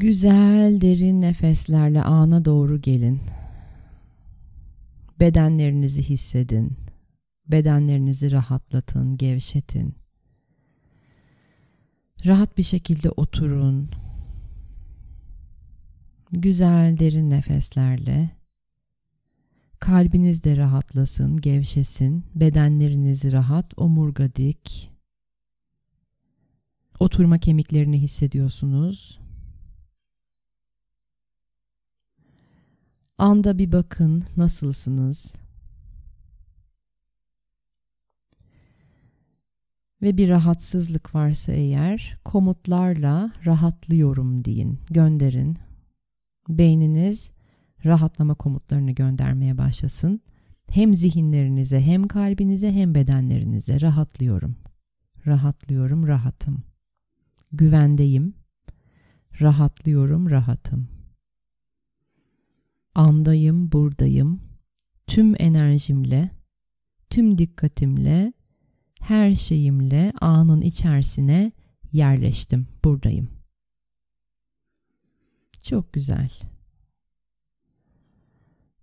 Güzel derin nefeslerle ana doğru gelin. Bedenlerinizi hissedin. Bedenlerinizi rahatlatın, gevşetin. Rahat bir şekilde oturun. Güzel derin nefeslerle kalbiniz de rahatlasın, gevşesin. Bedenleriniz rahat, omurga dik. Oturma kemiklerini hissediyorsunuz. Anda bir bakın nasılsınız? Ve bir rahatsızlık varsa eğer komutlarla rahatlıyorum deyin, gönderin. Beyniniz rahatlama komutlarını göndermeye başlasın. Hem zihinlerinize hem kalbinize hem bedenlerinize rahatlıyorum. Rahatlıyorum, rahatım. Güvendeyim. Rahatlıyorum, rahatım andayım, buradayım. Tüm enerjimle, tüm dikkatimle, her şeyimle anın içerisine yerleştim. Buradayım. Çok güzel.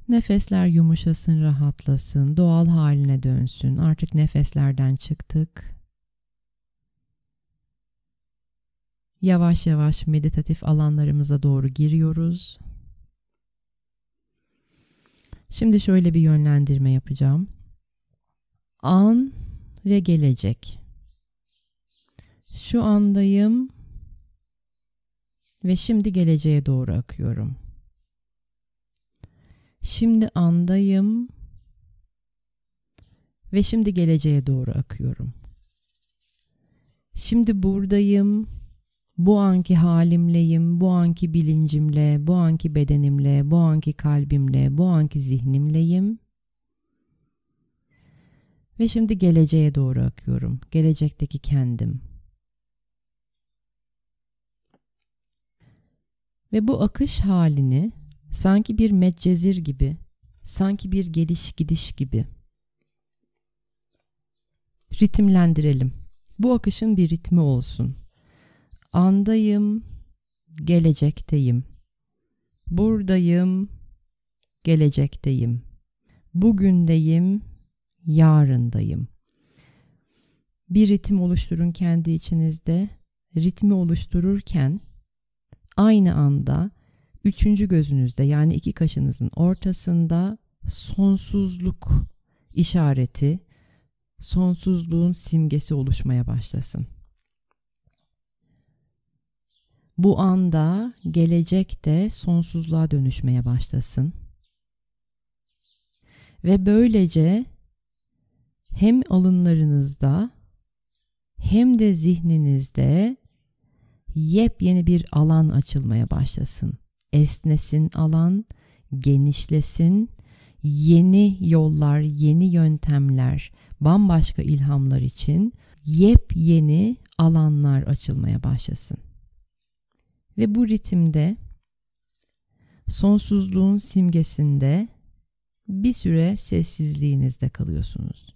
Nefesler yumuşasın, rahatlasın, doğal haline dönsün. Artık nefeslerden çıktık. Yavaş yavaş meditatif alanlarımıza doğru giriyoruz. Şimdi şöyle bir yönlendirme yapacağım. An ve gelecek. Şu andayım ve şimdi geleceğe doğru akıyorum. Şimdi andayım ve şimdi geleceğe doğru akıyorum. Şimdi buradayım bu anki halimleyim, bu anki bilincimle, bu anki bedenimle, bu anki kalbimle, bu anki zihnimleyim. Ve şimdi geleceğe doğru akıyorum. Gelecekteki kendim. Ve bu akış halini sanki bir medcezir gibi, sanki bir geliş gidiş gibi ritimlendirelim. Bu akışın bir ritmi olsun andayım, gelecekteyim. Buradayım, gelecekteyim. Bugündeyim, yarındayım. Bir ritim oluşturun kendi içinizde. Ritmi oluştururken aynı anda üçüncü gözünüzde yani iki kaşınızın ortasında sonsuzluk işareti, sonsuzluğun simgesi oluşmaya başlasın. Bu anda gelecekte sonsuzluğa dönüşmeye başlasın. Ve böylece hem alınlarınızda hem de zihninizde yepyeni bir alan açılmaya başlasın. Esnesin alan, genişlesin, yeni yollar, yeni yöntemler, bambaşka ilhamlar için yepyeni alanlar açılmaya başlasın. Ve bu ritimde sonsuzluğun simgesinde bir süre sessizliğinizde kalıyorsunuz.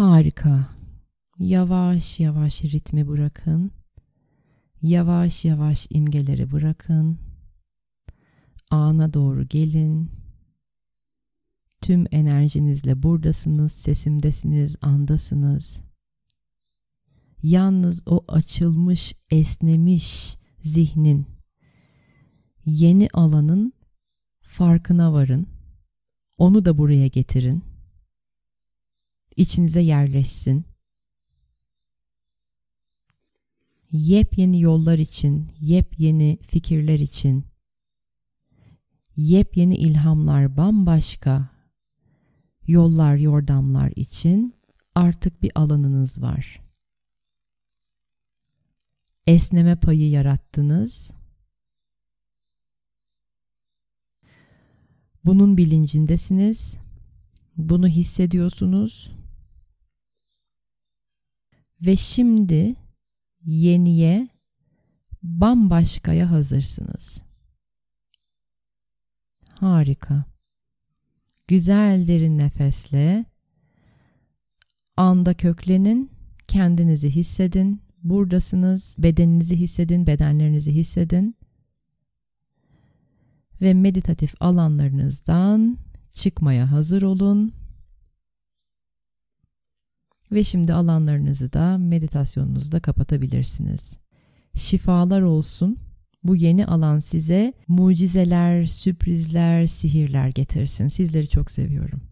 Harika. Yavaş yavaş ritmi bırakın. Yavaş yavaş imgeleri bırakın. Ana doğru gelin. Tüm enerjinizle buradasınız, sesimdesiniz, andasınız. Yalnız o açılmış, esnemiş zihnin yeni alanın farkına varın. Onu da buraya getirin. İçinize yerleşsin. Yepyeni yollar için, yepyeni fikirler için, yepyeni ilhamlar, bambaşka yollar, yordamlar için artık bir alanınız var. Esneme payı yarattınız Bunun bilincindesiniz. Bunu hissediyorsunuz. Ve şimdi yeniye, bambaşkaya hazırsınız. Harika. Güzel derin nefesle anda köklenin, kendinizi hissedin. Buradasınız, bedeninizi hissedin, bedenlerinizi hissedin ve meditatif alanlarınızdan çıkmaya hazır olun. Ve şimdi alanlarınızı da meditasyonunuzda kapatabilirsiniz. Şifalar olsun. Bu yeni alan size mucizeler, sürprizler, sihirler getirsin. Sizleri çok seviyorum.